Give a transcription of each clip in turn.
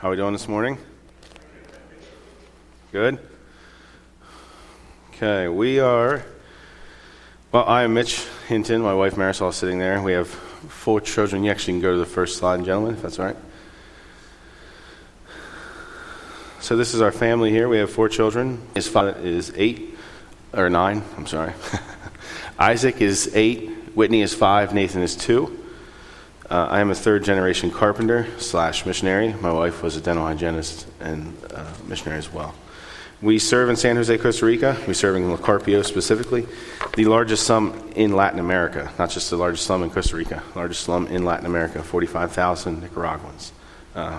How are we doing this morning? Good? Okay, we are. Well, I am Mitch Hinton. My wife Marisol is sitting there. We have four children. You actually can go to the first slide, gentlemen, if that's all right. So, this is our family here. We have four children. His father is eight, or nine, I'm sorry. Isaac is eight, Whitney is five, Nathan is two. Uh, I am a third generation carpenter slash missionary. My wife was a dental hygienist and uh, missionary as well. We serve in San Jose, Costa Rica. We serve in La Carpio specifically, the largest slum in Latin America, not just the largest slum in Costa Rica, largest slum in Latin America, 45,000 Nicaraguans uh,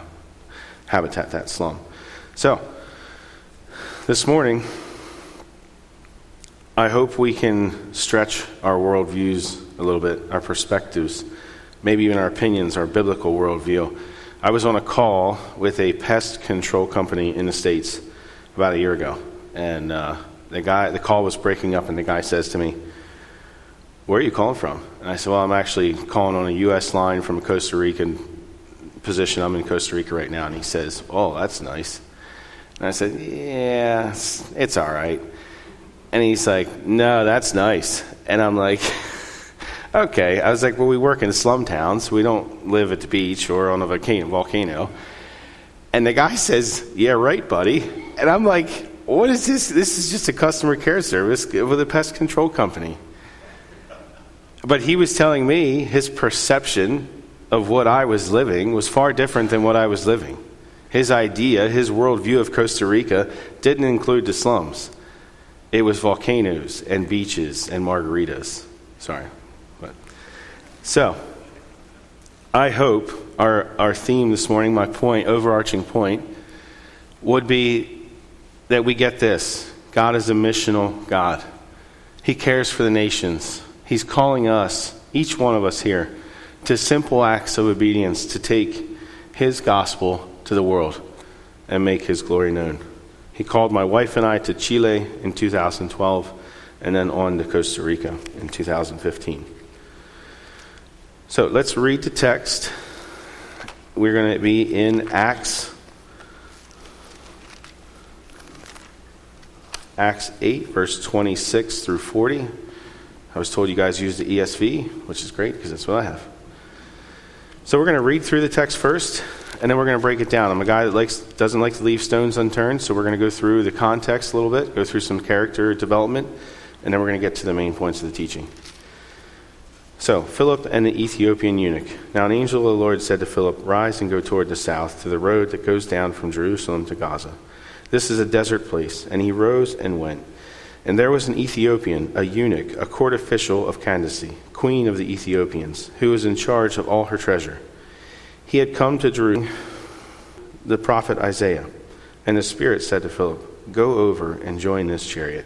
habitat that slum. So, this morning, I hope we can stretch our worldviews a little bit, our perspectives maybe even our opinions, our biblical worldview. I was on a call with a pest control company in the States about a year ago, and uh, the guy, the call was breaking up, and the guy says to me, Where are you calling from? And I said, Well, I'm actually calling on a U.S. line from a Costa Rican position. I'm in Costa Rica right now. And he says, Oh, that's nice. And I said, Yeah, it's, it's all right. And he's like, No, that's nice. And I'm like, Okay. I was like, well, we work in slum towns. We don't live at the beach or on a volcano. And the guy says, yeah, right, buddy. And I'm like, what is this? This is just a customer care service with a pest control company. But he was telling me his perception of what I was living was far different than what I was living. His idea, his worldview of Costa Rica didn't include the slums. It was volcanoes and beaches and margaritas. Sorry. So, I hope our, our theme this morning, my point, overarching point, would be that we get this God is a missional God. He cares for the nations. He's calling us, each one of us here, to simple acts of obedience to take His gospel to the world and make His glory known. He called my wife and I to Chile in 2012 and then on to Costa Rica in 2015. So let's read the text. We're going to be in Acts. Acts 8, verse 26 through 40. I was told you guys use the ESV, which is great because that's what I have. So we're going to read through the text first, and then we're going to break it down. I'm a guy that likes, doesn't like to leave stones unturned, so we're going to go through the context a little bit, go through some character development, and then we're going to get to the main points of the teaching. So, Philip and the Ethiopian eunuch. Now, an angel of the Lord said to Philip, Rise and go toward the south, to the road that goes down from Jerusalem to Gaza. This is a desert place. And he rose and went. And there was an Ethiopian, a eunuch, a court official of Candace, queen of the Ethiopians, who was in charge of all her treasure. He had come to Jerusalem, the prophet Isaiah. And the Spirit said to Philip, Go over and join this chariot.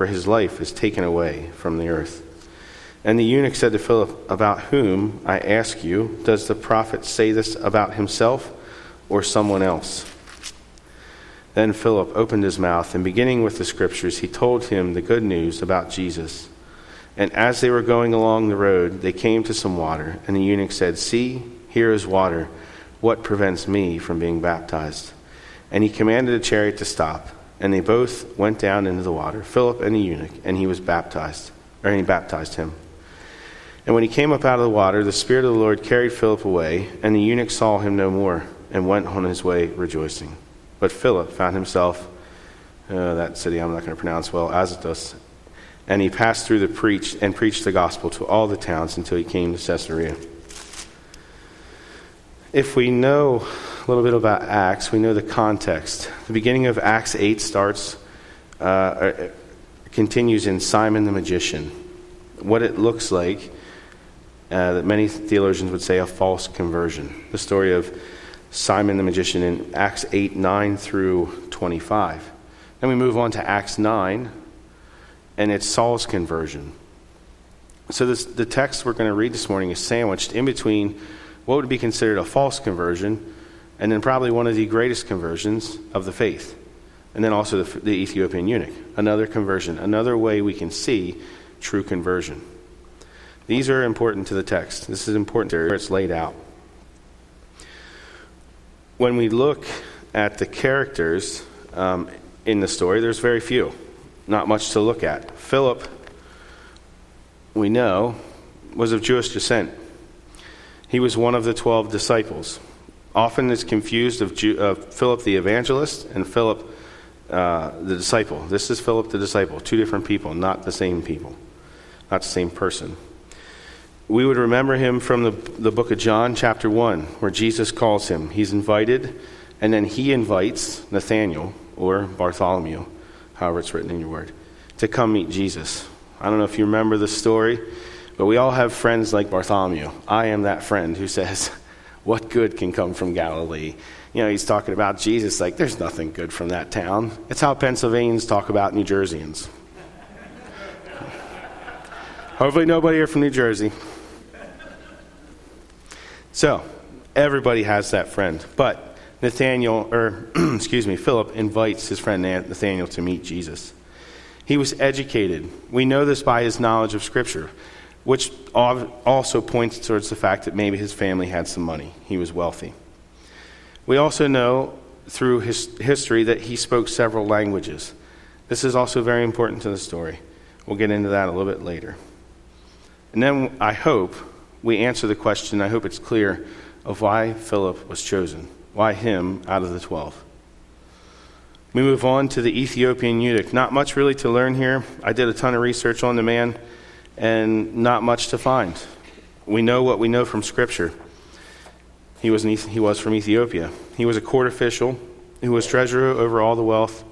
For his life is taken away from the earth. And the eunuch said to Philip, About whom, I ask you, does the prophet say this about himself or someone else? Then Philip opened his mouth, and beginning with the scriptures, he told him the good news about Jesus. And as they were going along the road, they came to some water, and the eunuch said, See, here is water. What prevents me from being baptized? And he commanded a chariot to stop. And they both went down into the water, Philip and the eunuch, and he was baptized, or he baptized him. And when he came up out of the water, the Spirit of the Lord carried Philip away, and the eunuch saw him no more, and went on his way rejoicing. But Philip found himself, uh, that city I'm not going to pronounce well, Azotus, and he passed through the preach and preached the gospel to all the towns until he came to Caesarea. If we know a little bit about Acts, we know the context. The beginning of Acts 8 starts, uh, uh, continues in Simon the magician. What it looks like, uh, that many theologians would say, a false conversion. The story of Simon the magician in Acts 8 9 through 25. Then we move on to Acts 9, and it's Saul's conversion. So, this, the text we're going to read this morning is sandwiched in between what would be considered a false conversion and then probably one of the greatest conversions of the faith. And then also the, the Ethiopian eunuch. Another conversion, another way we can see true conversion. These are important to the text. This is important where it's laid out. When we look at the characters um, in the story, there's very few, not much to look at. Philip, we know, was of Jewish descent. He was one of the 12 disciples. Often it's confused of, Jew, of Philip the evangelist and Philip uh, the disciple. This is Philip the disciple, two different people, not the same people, not the same person. We would remember him from the, the book of John, chapter 1, where Jesus calls him. He's invited, and then he invites Nathaniel, or Bartholomew, however it's written in your word, to come meet Jesus. I don't know if you remember the story, but we all have friends like Bartholomew. I am that friend who says, What good can come from Galilee? you know, he's talking about Jesus like there's nothing good from that town. It's how Pennsylvanians talk about New Jerseyans. Hopefully, nobody here from New Jersey. So, everybody has that friend. But Nathaniel, or excuse me, Philip invites his friend Nathaniel to meet Jesus. He was educated. We know this by his knowledge of Scripture, which also points towards the fact that maybe his family had some money. He was wealthy. We also know through his history that he spoke several languages. This is also very important to the story. We'll get into that a little bit later. And then I hope we answer the question, I hope it's clear, of why Philip was chosen. Why him out of the twelve? We move on to the Ethiopian eunuch. Not much really to learn here. I did a ton of research on the man, and not much to find. We know what we know from Scripture. He was, he was from Ethiopia. He was a court official who was treasurer over all the wealth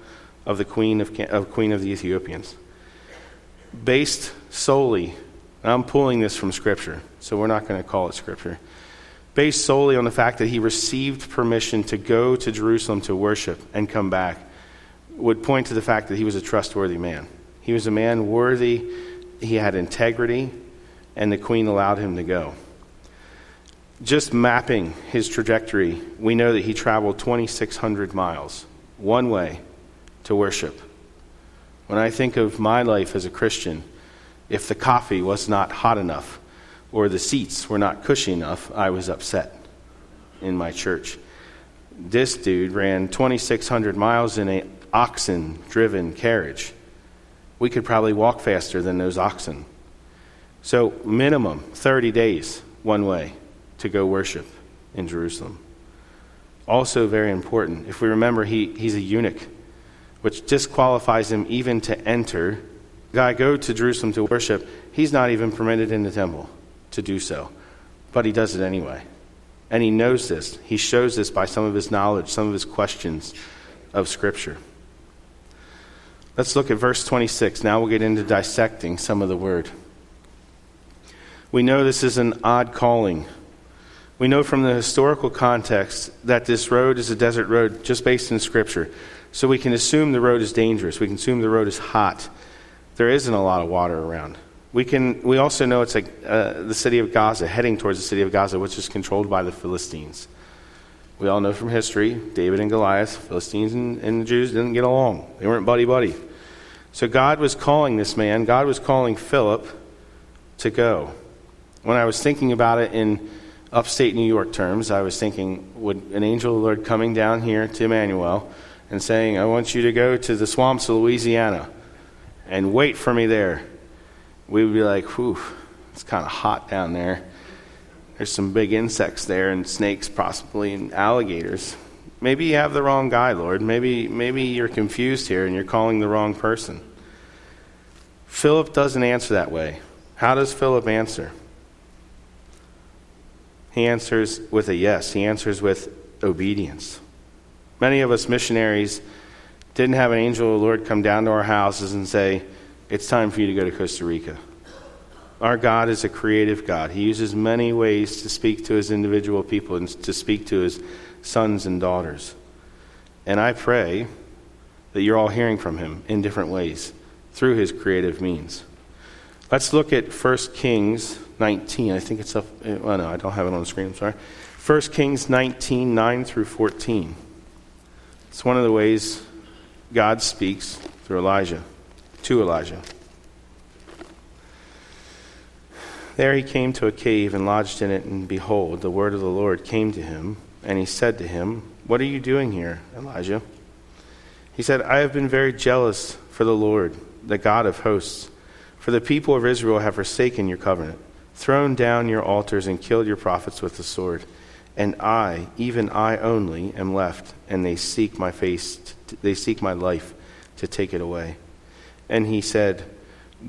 of the queen of, of, queen of the Ethiopians. Based solely, and I'm pulling this from Scripture, so we're not going to call it Scripture. Based solely on the fact that he received permission to go to Jerusalem to worship and come back, would point to the fact that he was a trustworthy man. He was a man worthy, he had integrity, and the queen allowed him to go just mapping his trajectory, we know that he traveled 2,600 miles one way to worship. When I think of my life as a Christian, if the coffee was not hot enough or the seats were not cushy enough, I was upset in my church. This dude ran 2,600 miles in a oxen driven carriage. We could probably walk faster than those oxen. So, minimum 30 days one way to go worship in Jerusalem. Also, very important, if we remember, he, he's a eunuch, which disqualifies him even to enter. Guy go to Jerusalem to worship, he's not even permitted in the temple to do so, but he does it anyway. And he knows this. He shows this by some of his knowledge, some of his questions of Scripture. Let's look at verse 26. Now we'll get into dissecting some of the word. We know this is an odd calling we know from the historical context that this road is a desert road just based in Scripture. So we can assume the road is dangerous. We can assume the road is hot. There isn't a lot of water around. We, can, we also know it's like uh, the city of Gaza, heading towards the city of Gaza, which is controlled by the Philistines. We all know from history David and Goliath, Philistines and, and Jews didn't get along. They weren't buddy buddy. So God was calling this man, God was calling Philip to go. When I was thinking about it in upstate New York terms, I was thinking, would an angel of the Lord coming down here to Emmanuel and saying, I want you to go to the swamps of Louisiana and wait for me there? We would be like, whew, it's kind of hot down there. There's some big insects there and snakes possibly and alligators. Maybe you have the wrong guy, Lord. Maybe, maybe you're confused here and you're calling the wrong person. Philip doesn't answer that way. How does Philip answer? He answers with a yes, he answers with obedience. Many of us missionaries didn't have an angel of the Lord come down to our houses and say, It's time for you to go to Costa Rica. Our God is a creative God. He uses many ways to speak to his individual people and to speak to his sons and daughters. And I pray that you're all hearing from him in different ways through his creative means. Let's look at 1 Kings 19. I think it's up. Well, no, I don't have it on the screen. I'm sorry. 1 Kings 19, 9 through 14. It's one of the ways God speaks through Elijah, to Elijah. There he came to a cave and lodged in it, and behold, the word of the Lord came to him, and he said to him, What are you doing here, Elijah? He said, I have been very jealous for the Lord, the God of hosts, for the people of Israel have forsaken your covenant, thrown down your altars, and killed your prophets with the sword and I, even I only, am left, and they seek my face, they seek my life to take it away. And he said,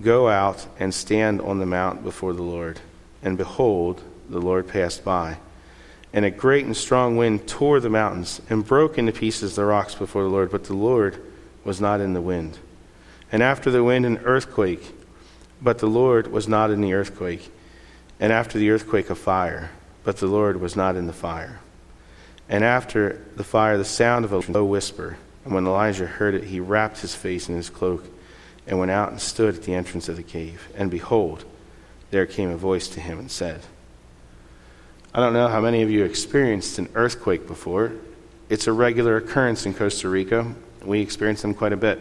Go out and stand on the mount before the Lord. And behold, the Lord passed by. And a great and strong wind tore the mountains and broke into pieces the rocks before the Lord, but the Lord was not in the wind. And after the wind, an earthquake, but the Lord was not in the earthquake. And after the earthquake, a fire but the Lord was not in the fire. And after the fire, the sound of a low whisper. And when Elijah heard it, he wrapped his face in his cloak and went out and stood at the entrance of the cave. And behold, there came a voice to him and said, I don't know how many of you experienced an earthquake before. It's a regular occurrence in Costa Rica. We experience them quite a bit.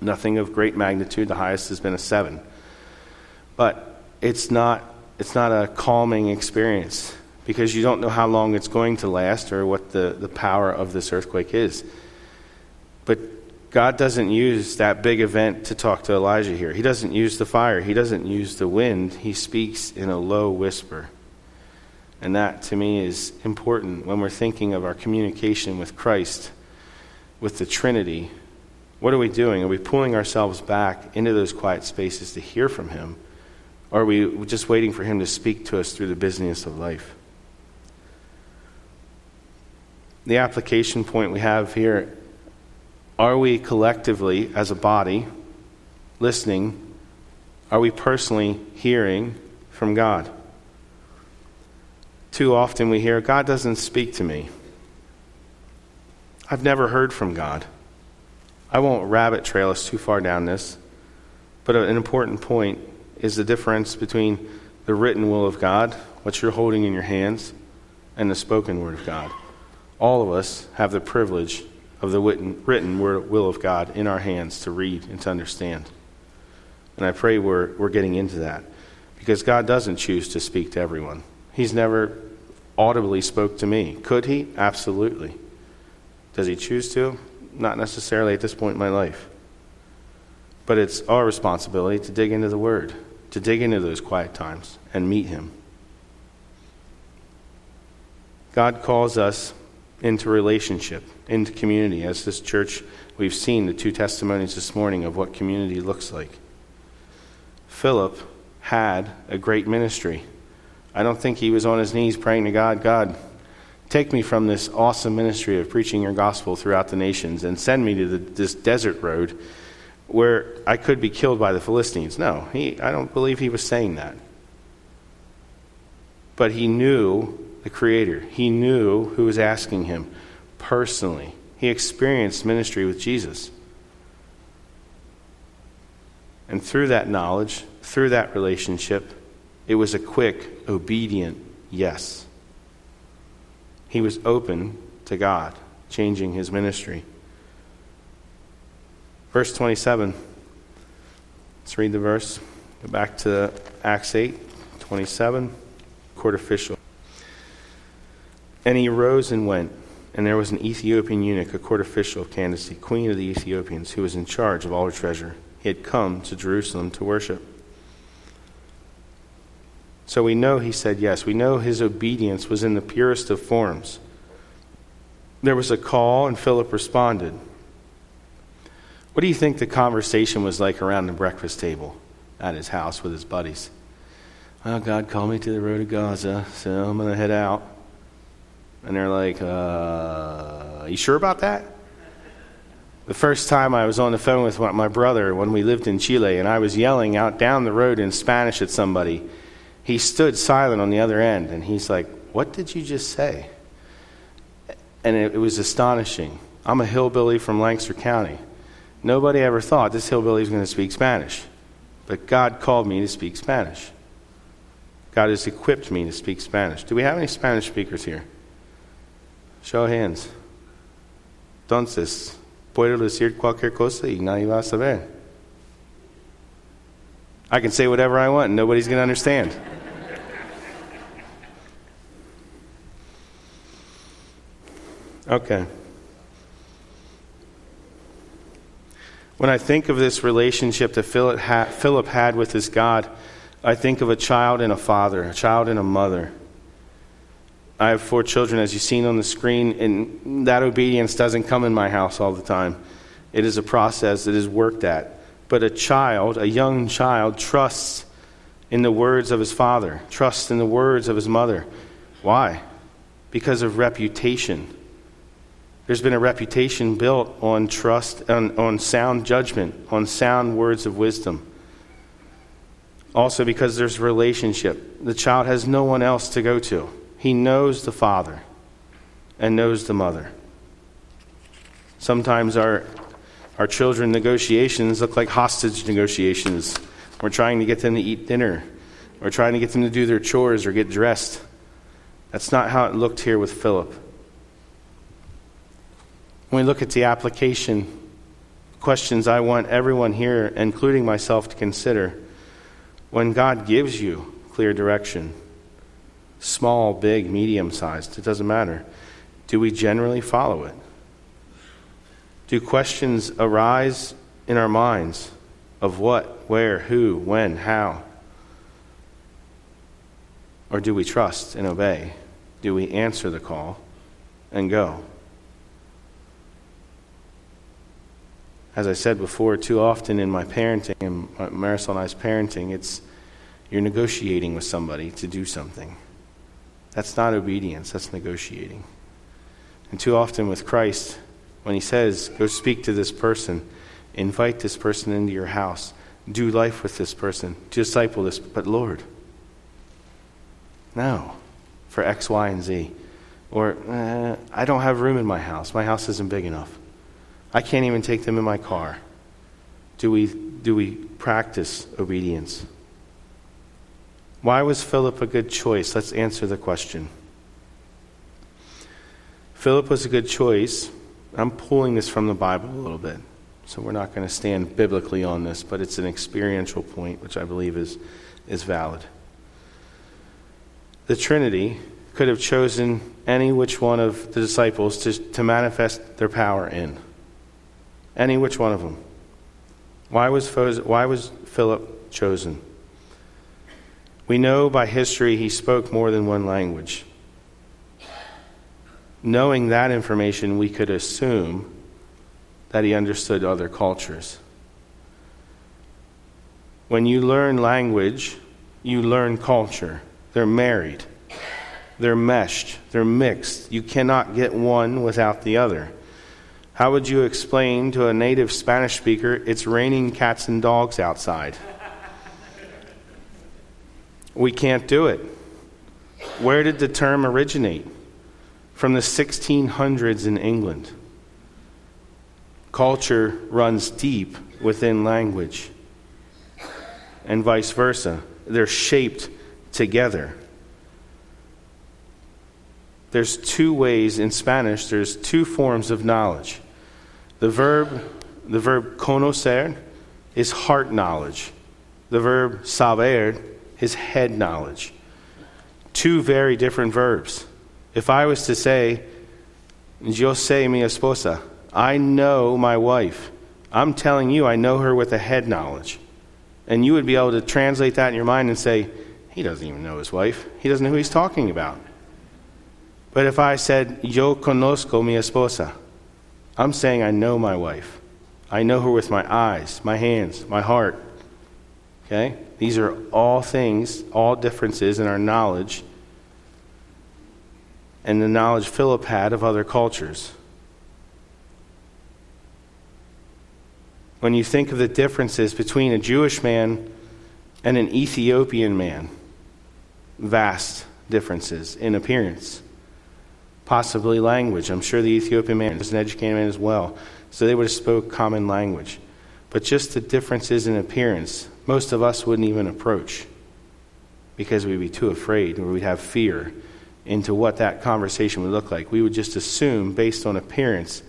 Nothing of great magnitude. The highest has been a seven. But it's not it's not a calming experience because you don't know how long it's going to last or what the, the power of this earthquake is. But God doesn't use that big event to talk to Elijah here. He doesn't use the fire, He doesn't use the wind. He speaks in a low whisper. And that, to me, is important when we're thinking of our communication with Christ, with the Trinity. What are we doing? Are we pulling ourselves back into those quiet spaces to hear from Him? Or are we just waiting for Him to speak to us through the busyness of life? The application point we have here are we collectively, as a body, listening? Are we personally hearing from God? Too often we hear, God doesn't speak to me. I've never heard from God. I won't rabbit trail us too far down this, but an important point is the difference between the written will of God, what you're holding in your hands, and the spoken word of God. All of us have the privilege of the written, written will of God in our hands to read and to understand. And I pray we're, we're getting into that because God doesn't choose to speak to everyone. He's never audibly spoke to me. Could he? Absolutely. Does he choose to? Not necessarily at this point in my life. But it's our responsibility to dig into the Word to dig into those quiet times and meet Him. God calls us into relationship, into community. As this church, we've seen the two testimonies this morning of what community looks like. Philip had a great ministry. I don't think he was on his knees praying to God, God, take me from this awesome ministry of preaching your gospel throughout the nations and send me to the, this desert road where I could be killed by the Philistines. No, he, I don't believe he was saying that. But he knew the Creator, he knew who was asking him personally. He experienced ministry with Jesus. And through that knowledge, through that relationship, it was a quick, obedient yes. He was open to God, changing his ministry. Verse 27. Let's read the verse. Go back to Acts 8, 27. Court official. And he rose and went, and there was an Ethiopian eunuch, a court official of Candace, queen of the Ethiopians, who was in charge of all her treasure. He had come to Jerusalem to worship. So we know he said yes. We know his obedience was in the purest of forms. There was a call, and Philip responded. What do you think the conversation was like around the breakfast table at his house with his buddies? Well, God called me to the road to Gaza, so I'm going to head out. And they're like, uh, you sure about that? The first time I was on the phone with my brother when we lived in Chile and I was yelling out down the road in Spanish at somebody, he stood silent on the other end and he's like, What did you just say? And it, it was astonishing. I'm a hillbilly from Lancaster County. Nobody ever thought this hillbilly was going to speak Spanish. But God called me to speak Spanish. God has equipped me to speak Spanish. Do we have any Spanish speakers here? Show of hands. Entonces, puedo decir cualquier cosa y nadie va a saber. I can say whatever I want and nobody's going to understand. Okay. When I think of this relationship that Philip had with his God, I think of a child and a father, a child and a mother. I have four children, as you've seen on the screen, and that obedience doesn't come in my house all the time. It is a process that is worked at. But a child, a young child, trusts in the words of his father, trusts in the words of his mother. Why? Because of reputation. There's been a reputation built on trust, on, on sound judgment, on sound words of wisdom. Also, because there's relationship. The child has no one else to go to. He knows the father and knows the mother. Sometimes our, our children negotiations look like hostage negotiations. We're trying to get them to eat dinner. We're trying to get them to do their chores or get dressed. That's not how it looked here with Philip. When we look at the application, questions I want everyone here, including myself, to consider when God gives you clear direction, small, big, medium sized, it doesn't matter. Do we generally follow it? Do questions arise in our minds of what, where, who, when, how? Or do we trust and obey? Do we answer the call and go? As I said before, too often in my parenting and Marisol and I's parenting, it's you're negotiating with somebody to do something. That's not obedience, that's negotiating. And too often with Christ, when he says, Go speak to this person, invite this person into your house, do life with this person, disciple this, but Lord, no, for X, Y, and Z. Or, eh, I don't have room in my house. My house isn't big enough. I can't even take them in my car. Do we, do we practice obedience? Why was Philip a good choice? Let's answer the question. Philip was a good choice. I'm pulling this from the Bible a little bit, so we're not going to stand biblically on this, but it's an experiential point, which I believe is, is valid. The Trinity could have chosen any which one of the disciples to, to manifest their power in. Any which one of them. Why was, why was Philip chosen? We know by history he spoke more than one language. Knowing that information, we could assume that he understood other cultures. When you learn language, you learn culture. They're married, they're meshed, they're mixed. You cannot get one without the other. How would you explain to a native Spanish speaker it's raining cats and dogs outside? We can't do it. Where did the term originate? From the 1600s in England. Culture runs deep within language, and vice versa. They're shaped together. There's two ways in Spanish, there's two forms of knowledge. The verb, the verb conocer is heart knowledge. The verb saber is head knowledge. Two very different verbs. If I was to say, Yo sé mi esposa, I know my wife, I'm telling you, I know her with a head knowledge. And you would be able to translate that in your mind and say, he doesn't even know his wife. He doesn't know who he's talking about. But if I said, Yo conozco mi esposa, I'm saying I know my wife. I know her with my eyes, my hands, my heart. Okay? These are all things, all differences in our knowledge and the knowledge Philip had of other cultures. when you think of the differences between a Jewish man and an Ethiopian man. Vast differences in appearance, possibly language. I'm sure the Ethiopian man was an educated man as well, so they would have spoke common language. But just the differences in appearance, most of us wouldn't even approach because we'd be too afraid or we'd have fear into what that conversation would look like. We would just assume, based on appearance,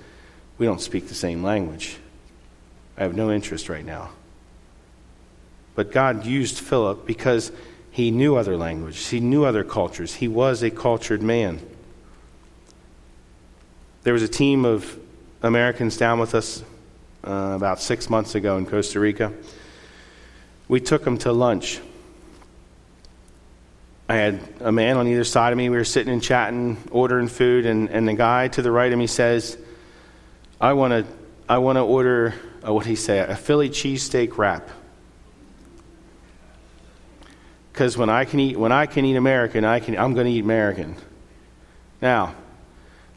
we don't speak the same language. I have no interest right now. But God used Philip because he knew other languages, he knew other cultures. He was a cultured man. There was a team of Americans down with us uh, about six months ago in Costa Rica. We took them to lunch. I had a man on either side of me. We were sitting and chatting, ordering food, and, and the guy to the right of me says, I want to I wanna order, uh, what he say, a Philly cheesesteak wrap. Because when I can eat when I can eat American, I can I'm going to eat American. Now,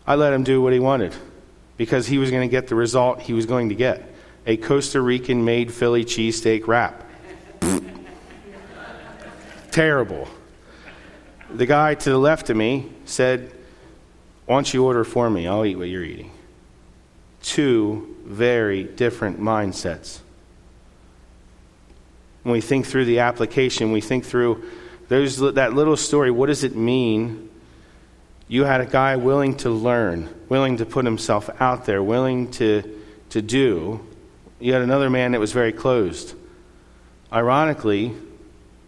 I let him do what he wanted because he was going to get the result he was going to get a Costa Rican made Philly cheesesteak wrap. Terrible. The guy to the left of me said, Why don't you order for me? I'll eat what you're eating. Two very different mindsets. When we think through the application, we think through those, that little story. What does it mean you had a guy willing to learn, willing to put himself out there, willing to, to do. You had another man that was very closed. Ironically,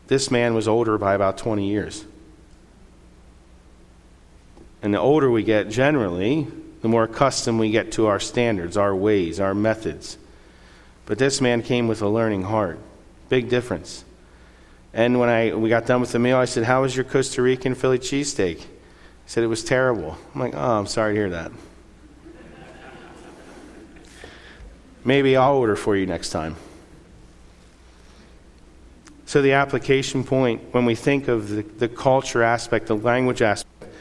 this man was older by about 20 years. And the older we get, generally, the more accustomed we get to our standards, our ways, our methods. But this man came with a learning heart. Big difference. And when I, we got done with the meal, I said, How was your Costa Rican Philly cheesesteak? He said it was terrible. I'm like, oh, I'm sorry to hear that. Maybe I'll order for you next time. So, the application point, when we think of the, the culture aspect, the language aspect,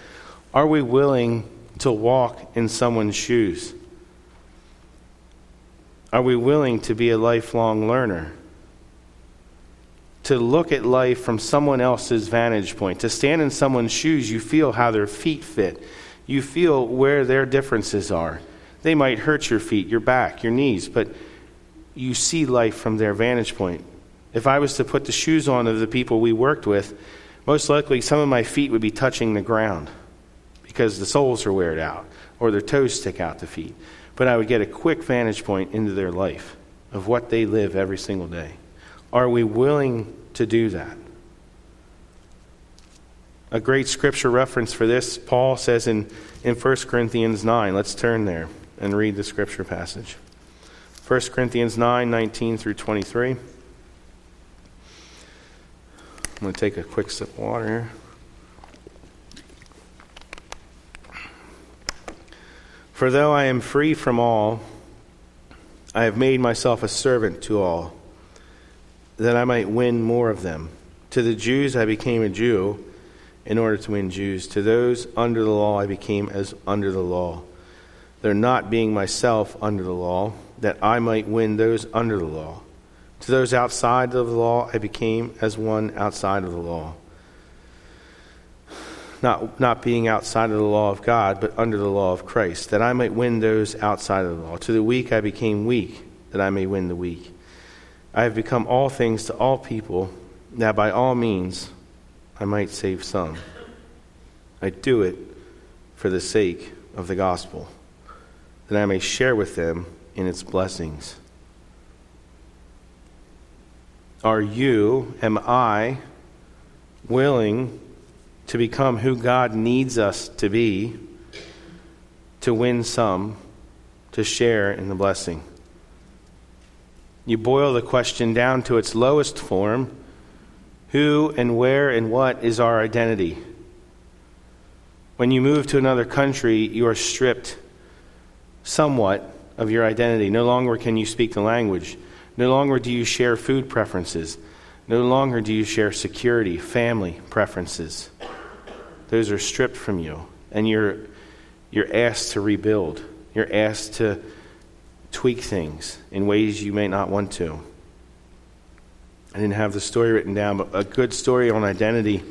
are we willing to walk in someone's shoes? Are we willing to be a lifelong learner? To look at life from someone else's vantage point. To stand in someone's shoes, you feel how their feet fit. You feel where their differences are. They might hurt your feet, your back, your knees, but you see life from their vantage point. If I was to put the shoes on of the people we worked with, most likely some of my feet would be touching the ground because the soles are weared out or their toes stick out the feet. But I would get a quick vantage point into their life of what they live every single day. Are we willing to do that? A great scripture reference for this, Paul says in, in 1 Corinthians 9. Let's turn there and read the scripture passage. 1 Corinthians 9 19 through 23. I'm going to take a quick sip of water here. For though I am free from all, I have made myself a servant to all that I might win more of them. To the Jews I became a Jew in order to win Jews. To those under the law I became as under the law. There not being myself under the law, that I might win those under the law. To those outside of the law I became as one outside of the law. Not, not being outside of the law of God, but under the law of Christ, that I might win those outside of the law. To the weak I became weak, that I may win the weak. I have become all things to all people, that by all means I might save some. I do it for the sake of the gospel, that I may share with them in its blessings. Are you, am I, willing to become who God needs us to be to win some, to share in the blessing? You boil the question down to its lowest form who and where and what is our identity? When you move to another country, you are stripped somewhat of your identity. No longer can you speak the language. No longer do you share food preferences. No longer do you share security, family preferences. Those are stripped from you. And you're, you're asked to rebuild. You're asked to tweak things in ways you may not want to. I didn't have the story written down, but a good story on identity.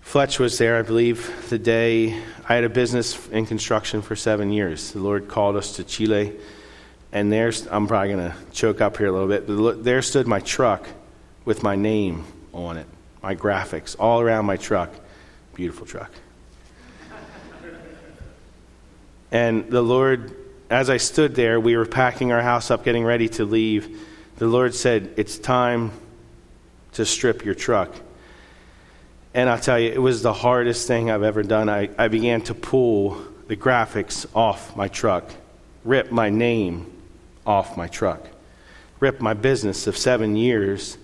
Fletch was there, I believe, the day I had a business in construction for seven years. The Lord called us to Chile, and there, I'm probably going to choke up here a little bit, but there stood my truck with my name on it, my graphics all around my truck. Beautiful truck. and the Lord, as I stood there, we were packing our house up, getting ready to leave. The Lord said, It's time to strip your truck. And I'll tell you, it was the hardest thing I've ever done. I, I began to pull the graphics off my truck, rip my name off my truck, rip my business of seven years,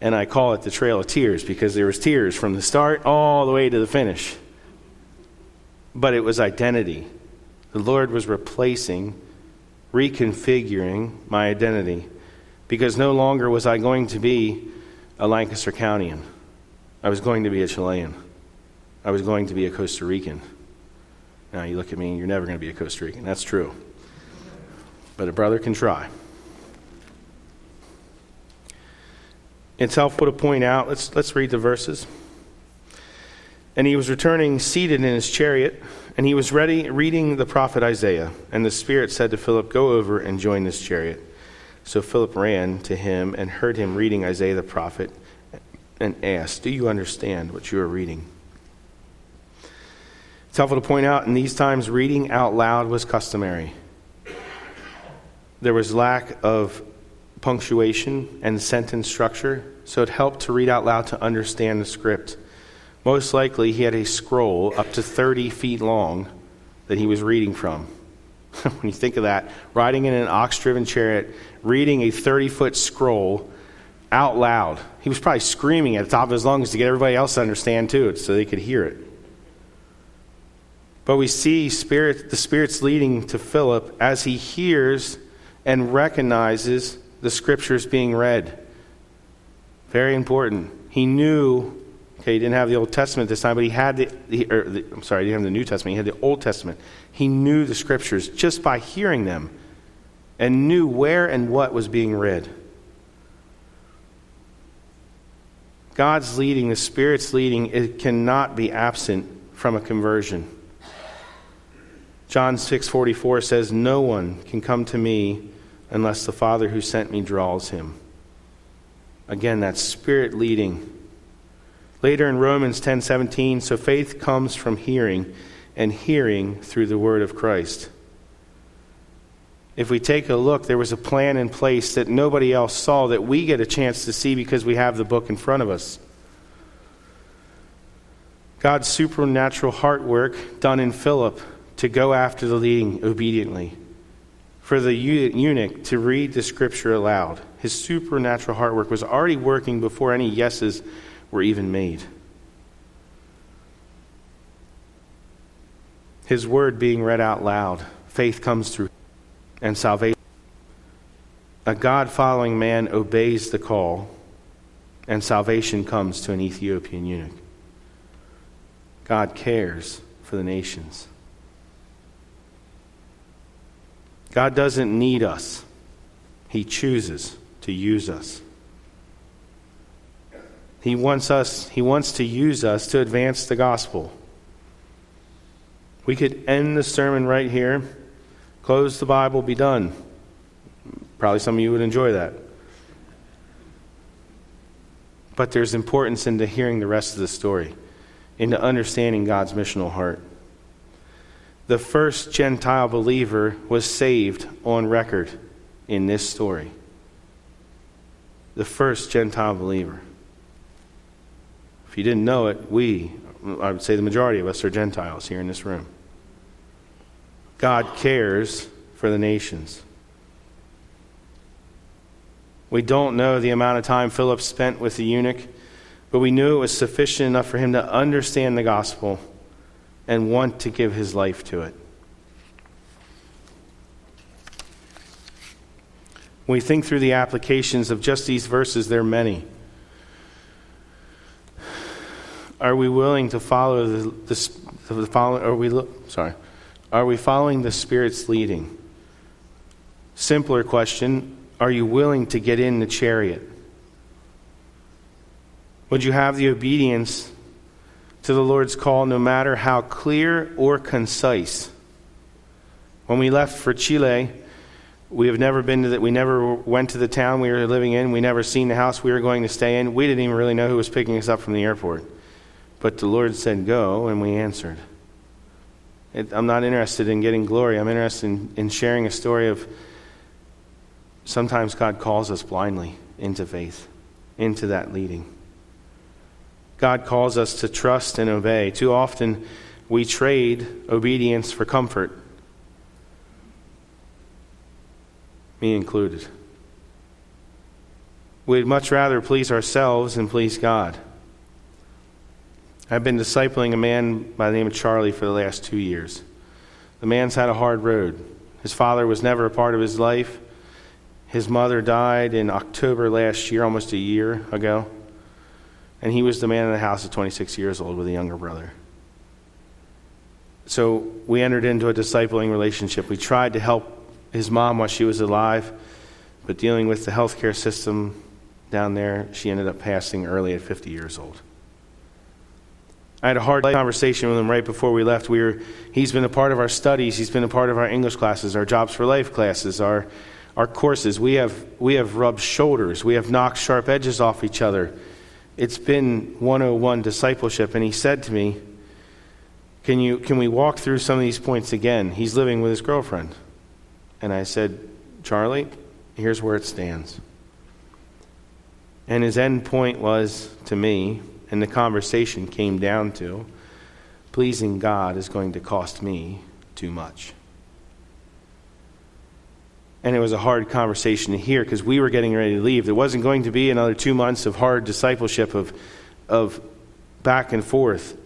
and I call it the Trail of Tears because there was tears from the start all the way to the finish. But it was identity. The Lord was replacing, reconfiguring my identity because no longer was I going to be a Lancaster Countyan. I was going to be a Chilean. I was going to be a Costa Rican. Now you look at me, you're never going to be a Costa Rican. That's true. But a brother can try. It's helpful to point out, let's, let's read the verses. And he was returning seated in his chariot, and he was ready reading the prophet Isaiah. And the Spirit said to Philip, Go over and join this chariot. So Philip ran to him and heard him reading Isaiah the prophet and asked, Do you understand what you are reading? It's helpful to point out in these times, reading out loud was customary. There was lack of punctuation and sentence structure, so it helped to read out loud to understand the script. Most likely, he had a scroll up to 30 feet long that he was reading from. when you think of that, riding in an ox driven chariot, reading a 30 foot scroll out loud. He was probably screaming at the top of his lungs to get everybody else to understand too, so they could hear it. But we see spirit, the Spirit's leading to Philip as he hears and recognizes the scriptures being read. Very important. He knew, okay, he didn't have the Old Testament this time, but he had the, the, er, the I'm sorry, he didn't have the New Testament, he had the Old Testament. He knew the scriptures just by hearing them and knew where and what was being read. God's leading, the Spirit's leading, it cannot be absent from a conversion. John 6:44 says, "No one can come to me unless the Father who sent me draws him." Again, that's spirit leading. Later in Romans 10:17, so faith comes from hearing and hearing through the word of Christ. If we take a look, there was a plan in place that nobody else saw that we get a chance to see because we have the book in front of us. God's supernatural heart work done in Philip to go after the leading obediently. For the eunuch to read the scripture aloud. His supernatural heart work was already working before any yeses were even made. His word being read out loud, faith comes through and salvation. A God following man obeys the call, and salvation comes to an Ethiopian eunuch. God cares for the nations. God doesn't need us, He chooses to use us. He wants us, He wants to use us to advance the gospel. We could end the sermon right here Close the Bible, be done. Probably some of you would enjoy that. But there's importance into hearing the rest of the story, into understanding God's missional heart. The first Gentile believer was saved on record in this story. The first Gentile believer. If you didn't know it, we, I would say the majority of us, are Gentiles here in this room. God cares for the nations. We don't know the amount of time Philip spent with the eunuch, but we knew it was sufficient enough for him to understand the gospel and want to give his life to it. When we think through the applications of just these verses, there are many. Are we willing to follow the, the, the are we, sorry, are we following the Spirit's leading? simpler question Are you willing to get in the chariot? Would you have the obedience to the Lord's call, no matter how clear or concise? When we left for Chile, we have never been to that. We never went to the town we were living in. We never seen the house we were going to stay in. We didn't even really know who was picking us up from the airport. But the Lord said, Go, and we answered. It, I'm not interested in getting glory. I'm interested in, in sharing a story of sometimes God calls us blindly into faith, into that leading. God calls us to trust and obey. Too often, we trade obedience for comfort, me included. We'd much rather please ourselves than please God. I've been discipling a man by the name of Charlie for the last two years. The man's had a hard road. His father was never a part of his life. His mother died in October last year, almost a year ago. And he was the man in the house at 26 years old with a younger brother. So we entered into a discipling relationship. We tried to help his mom while she was alive, but dealing with the healthcare system down there, she ended up passing early at 50 years old. I had a hard conversation with him right before we left. We were, he's been a part of our studies. He's been a part of our English classes, our Jobs for Life classes, our, our courses. We have, we have rubbed shoulders. We have knocked sharp edges off each other. It's been 101 discipleship. And he said to me, can, you, can we walk through some of these points again? He's living with his girlfriend. And I said, Charlie, here's where it stands. And his end point was to me, and the conversation came down to pleasing God is going to cost me too much. And it was a hard conversation to hear because we were getting ready to leave. There wasn't going to be another two months of hard discipleship, of, of back and forth.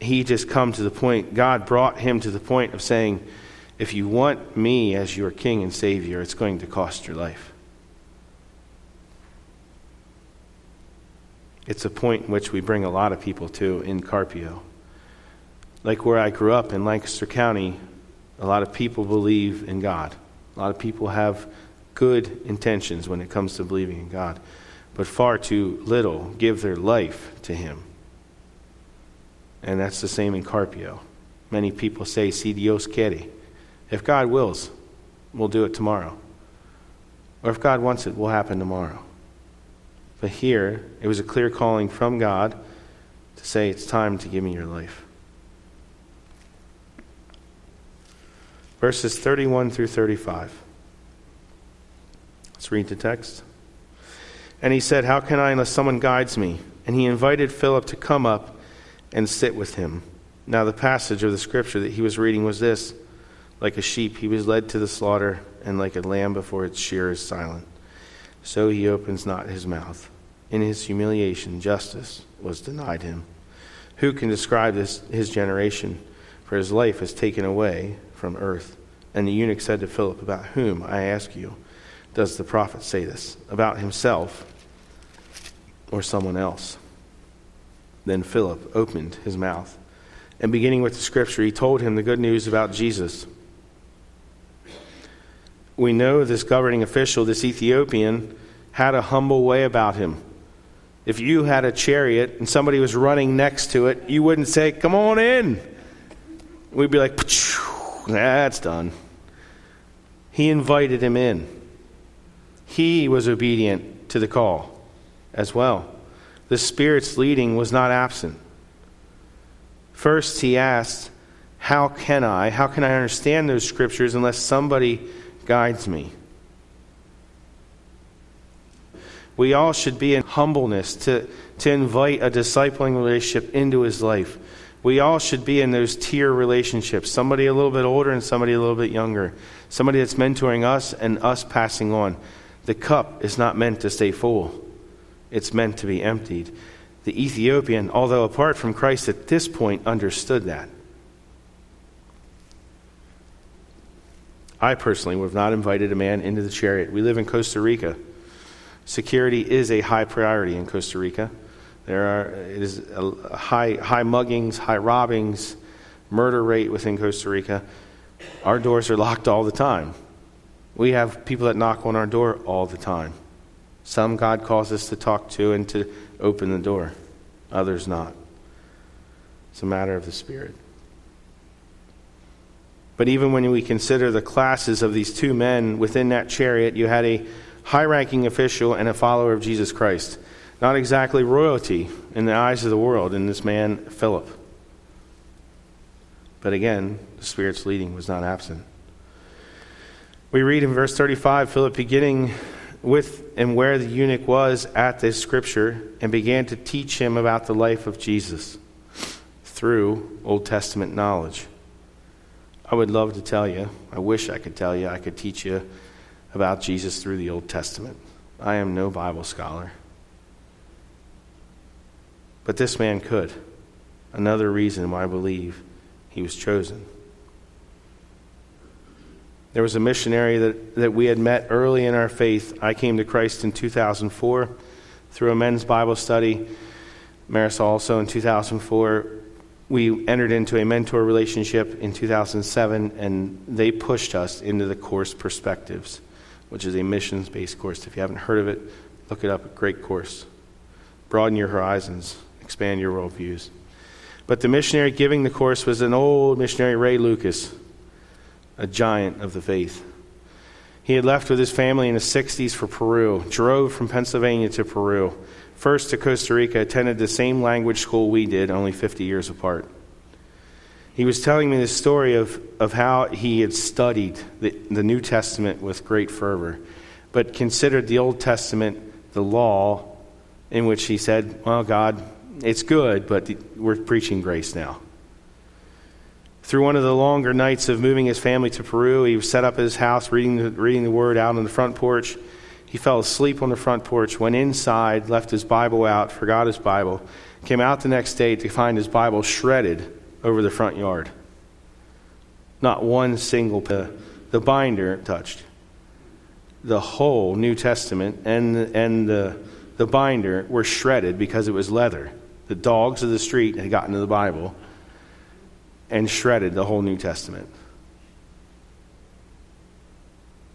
He just come to the point, God brought him to the point of saying, if you want me as your king and savior, it's going to cost your life. It's a point in which we bring a lot of people to in Carpio. Like where I grew up in Lancaster County, a lot of people believe in God. A lot of people have good intentions when it comes to believing in God, but far too little give their life to Him. And that's the same in Carpio. Many people say, si Dios quiere. If God wills, we'll do it tomorrow. Or if God wants it, it, will happen tomorrow. But here, it was a clear calling from God to say, It's time to give me your life. Verses 31 through 35. Let's read the text. And he said, How can I unless someone guides me? And he invited Philip to come up and sit with him. Now, the passage of the scripture that he was reading was this Like a sheep, he was led to the slaughter, and like a lamb before its shearer is silent. So he opens not his mouth. In his humiliation, justice was denied him. Who can describe this, his generation? For his life is taken away from earth. And the eunuch said to Philip, About whom, I ask you, does the prophet say this? About himself or someone else? Then Philip opened his mouth. And beginning with the scripture, he told him the good news about Jesus. We know this governing official, this Ethiopian, had a humble way about him. If you had a chariot and somebody was running next to it, you wouldn't say, Come on in. We'd be like, That's done. He invited him in. He was obedient to the call as well. The Spirit's leading was not absent. First, he asked, How can I? How can I understand those scriptures unless somebody guides me? We all should be in humbleness to, to invite a discipling relationship into his life. We all should be in those tier relationships somebody a little bit older and somebody a little bit younger, somebody that's mentoring us and us passing on. The cup is not meant to stay full, it's meant to be emptied. The Ethiopian, although apart from Christ at this point, understood that. I personally would have not invited a man into the chariot. We live in Costa Rica. Security is a high priority in Costa Rica. There are it is a high high muggings, high robbings, murder rate within Costa Rica. Our doors are locked all the time. We have people that knock on our door all the time. Some God calls us to talk to and to open the door, others not. It's a matter of the Spirit. But even when we consider the classes of these two men within that chariot, you had a high ranking official and a follower of Jesus Christ. Not exactly royalty in the eyes of the world in this man, Philip. But again, the Spirit's leading was not absent. We read in verse 35 Philip beginning with and where the eunuch was at this scripture and began to teach him about the life of Jesus through Old Testament knowledge. I would love to tell you, I wish I could tell you, I could teach you about Jesus through the Old Testament. I am no Bible scholar. But this man could. Another reason why I believe he was chosen. There was a missionary that, that we had met early in our faith. I came to Christ in 2004 through a men's Bible study. Maris also in 2004. We entered into a mentor relationship in 2007, and they pushed us into the course Perspectives, which is a missions based course. If you haven't heard of it, look it up. Great course. Broaden your horizons, expand your worldviews. But the missionary giving the course was an old missionary, Ray Lucas, a giant of the faith. He had left with his family in the 60s for Peru, drove from Pennsylvania to Peru, first to Costa Rica, attended the same language school we did, only 50 years apart. He was telling me the story of, of how he had studied the, the New Testament with great fervor, but considered the Old Testament the law, in which he said, Well, God, it's good, but we're preaching grace now. Through one of the longer nights of moving his family to Peru, he set up his house reading the, reading the word out on the front porch. He fell asleep on the front porch, went inside, left his Bible out, forgot his Bible, came out the next day to find his Bible shredded over the front yard. Not one single the, the binder touched. The whole New Testament and, and the, the binder were shredded because it was leather. The dogs of the street had gotten to the Bible and shredded the whole New Testament.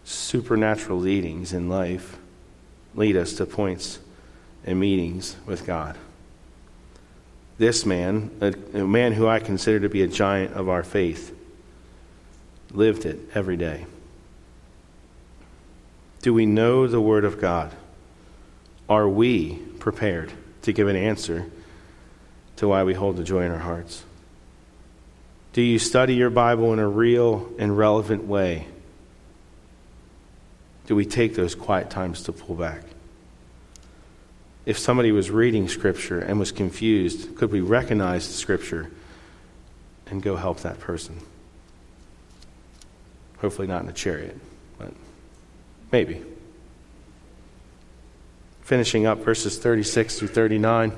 Supernatural leadings in life lead us to points and meetings with God. This man, a, a man who I consider to be a giant of our faith, lived it every day. Do we know the Word of God? Are we prepared to give an answer to why we hold the joy in our hearts? Do you study your Bible in a real and relevant way? Do we take those quiet times to pull back? If somebody was reading Scripture and was confused, could we recognize the Scripture and go help that person? Hopefully, not in a chariot, but maybe. Finishing up verses 36 through 39.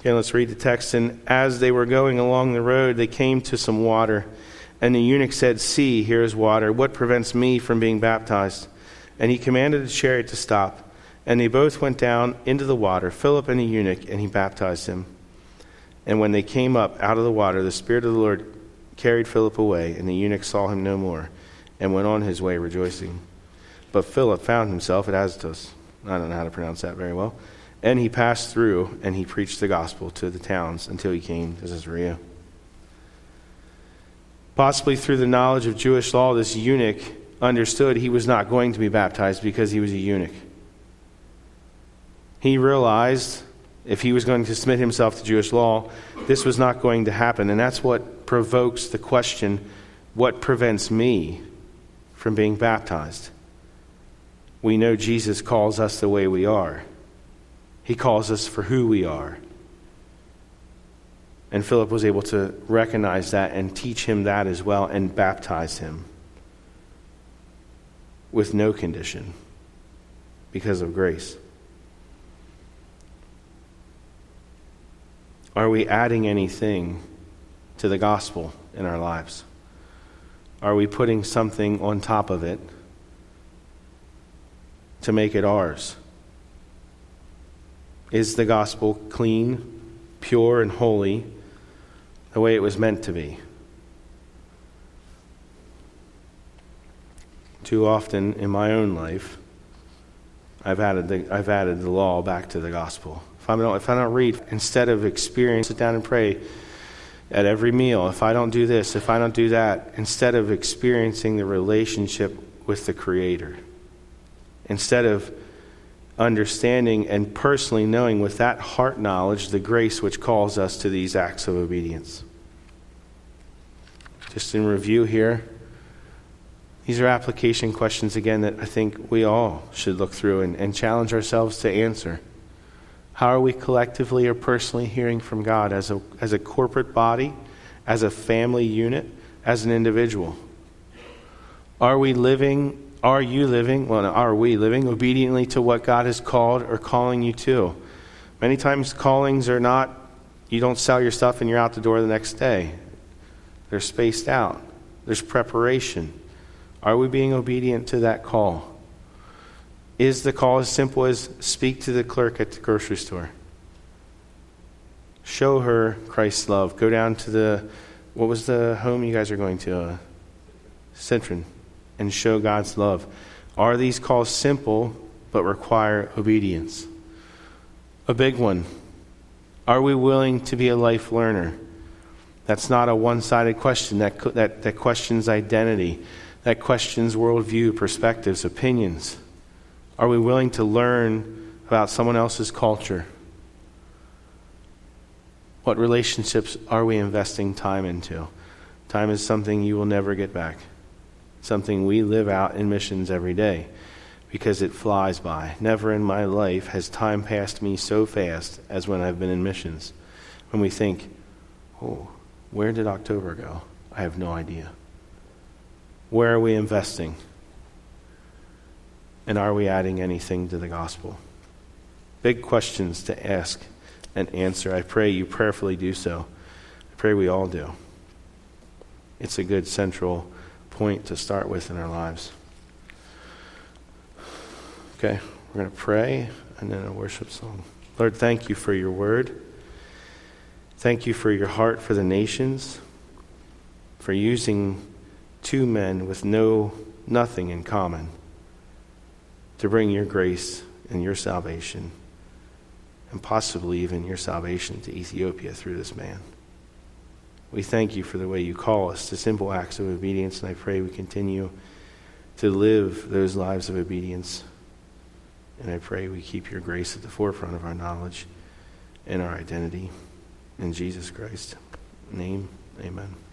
Okay, let's read the text. And as they were going along the road, they came to some water. And the eunuch said, See, here is water. What prevents me from being baptized? And he commanded the chariot to stop. And they both went down into the water, Philip and the eunuch, and he baptized him. And when they came up out of the water, the Spirit of the Lord carried Philip away, and the eunuch saw him no more, and went on his way rejoicing. But Philip found himself at Azotus. I don't know how to pronounce that very well and he passed through and he preached the gospel to the towns until he came to Caesarea. Possibly through the knowledge of Jewish law, this eunuch understood he was not going to be baptized because he was a eunuch. He realized if he was going to submit himself to Jewish law, this was not going to happen. And that's what provokes the question what prevents me from being baptized? We know Jesus calls us the way we are. He calls us for who we are. And Philip was able to recognize that and teach him that as well and baptize him with no condition because of grace. Are we adding anything to the gospel in our lives? Are we putting something on top of it to make it ours? Is the gospel clean, pure, and holy the way it was meant to be? too often in my own life, I've added the, I've added the law back to the gospel. If I don't, if I don't read, instead of experience, sit down and pray at every meal. If I don't do this, if I don't do that, instead of experiencing the relationship with the Creator, instead of understanding and personally knowing with that heart knowledge the grace which calls us to these acts of obedience. Just in review here, these are application questions, again, that I think we all should look through and, and challenge ourselves to answer. How are we collectively or personally hearing from God as a, as a corporate body, as a family unit, as an individual? Are we living, are you living, well, are we living obediently to what God has called or calling you to? Many times callings are not, you don't sell your stuff and you're out the door the next day. They're spaced out, there's preparation. Are we being obedient to that call? Is the call as simple as speak to the clerk at the grocery store? Show her Christ's love. Go down to the, what was the home you guys are going to? Uh, Citron. And show God's love. Are these calls simple but require obedience? A big one. Are we willing to be a life learner? That's not a one sided question. That, that, that questions identity that questions worldview, perspectives, opinions? Are we willing to learn about someone else's culture? What relationships are we investing time into? Time is something you will never get back, something we live out in missions every day because it flies by. Never in my life has time passed me so fast as when I've been in missions. When we think, oh, where did October go? I have no idea. Where are we investing? And are we adding anything to the gospel? Big questions to ask and answer. I pray you prayerfully do so. I pray we all do. It's a good central point to start with in our lives. Okay, we're going to pray and then a worship song. Lord, thank you for your word. Thank you for your heart for the nations, for using two men with no nothing in common to bring your grace and your salvation and possibly even your salvation to Ethiopia through this man. We thank you for the way you call us to simple acts of obedience, and I pray we continue to live those lives of obedience. And I pray we keep your grace at the forefront of our knowledge and our identity. In Jesus Christ's name, amen.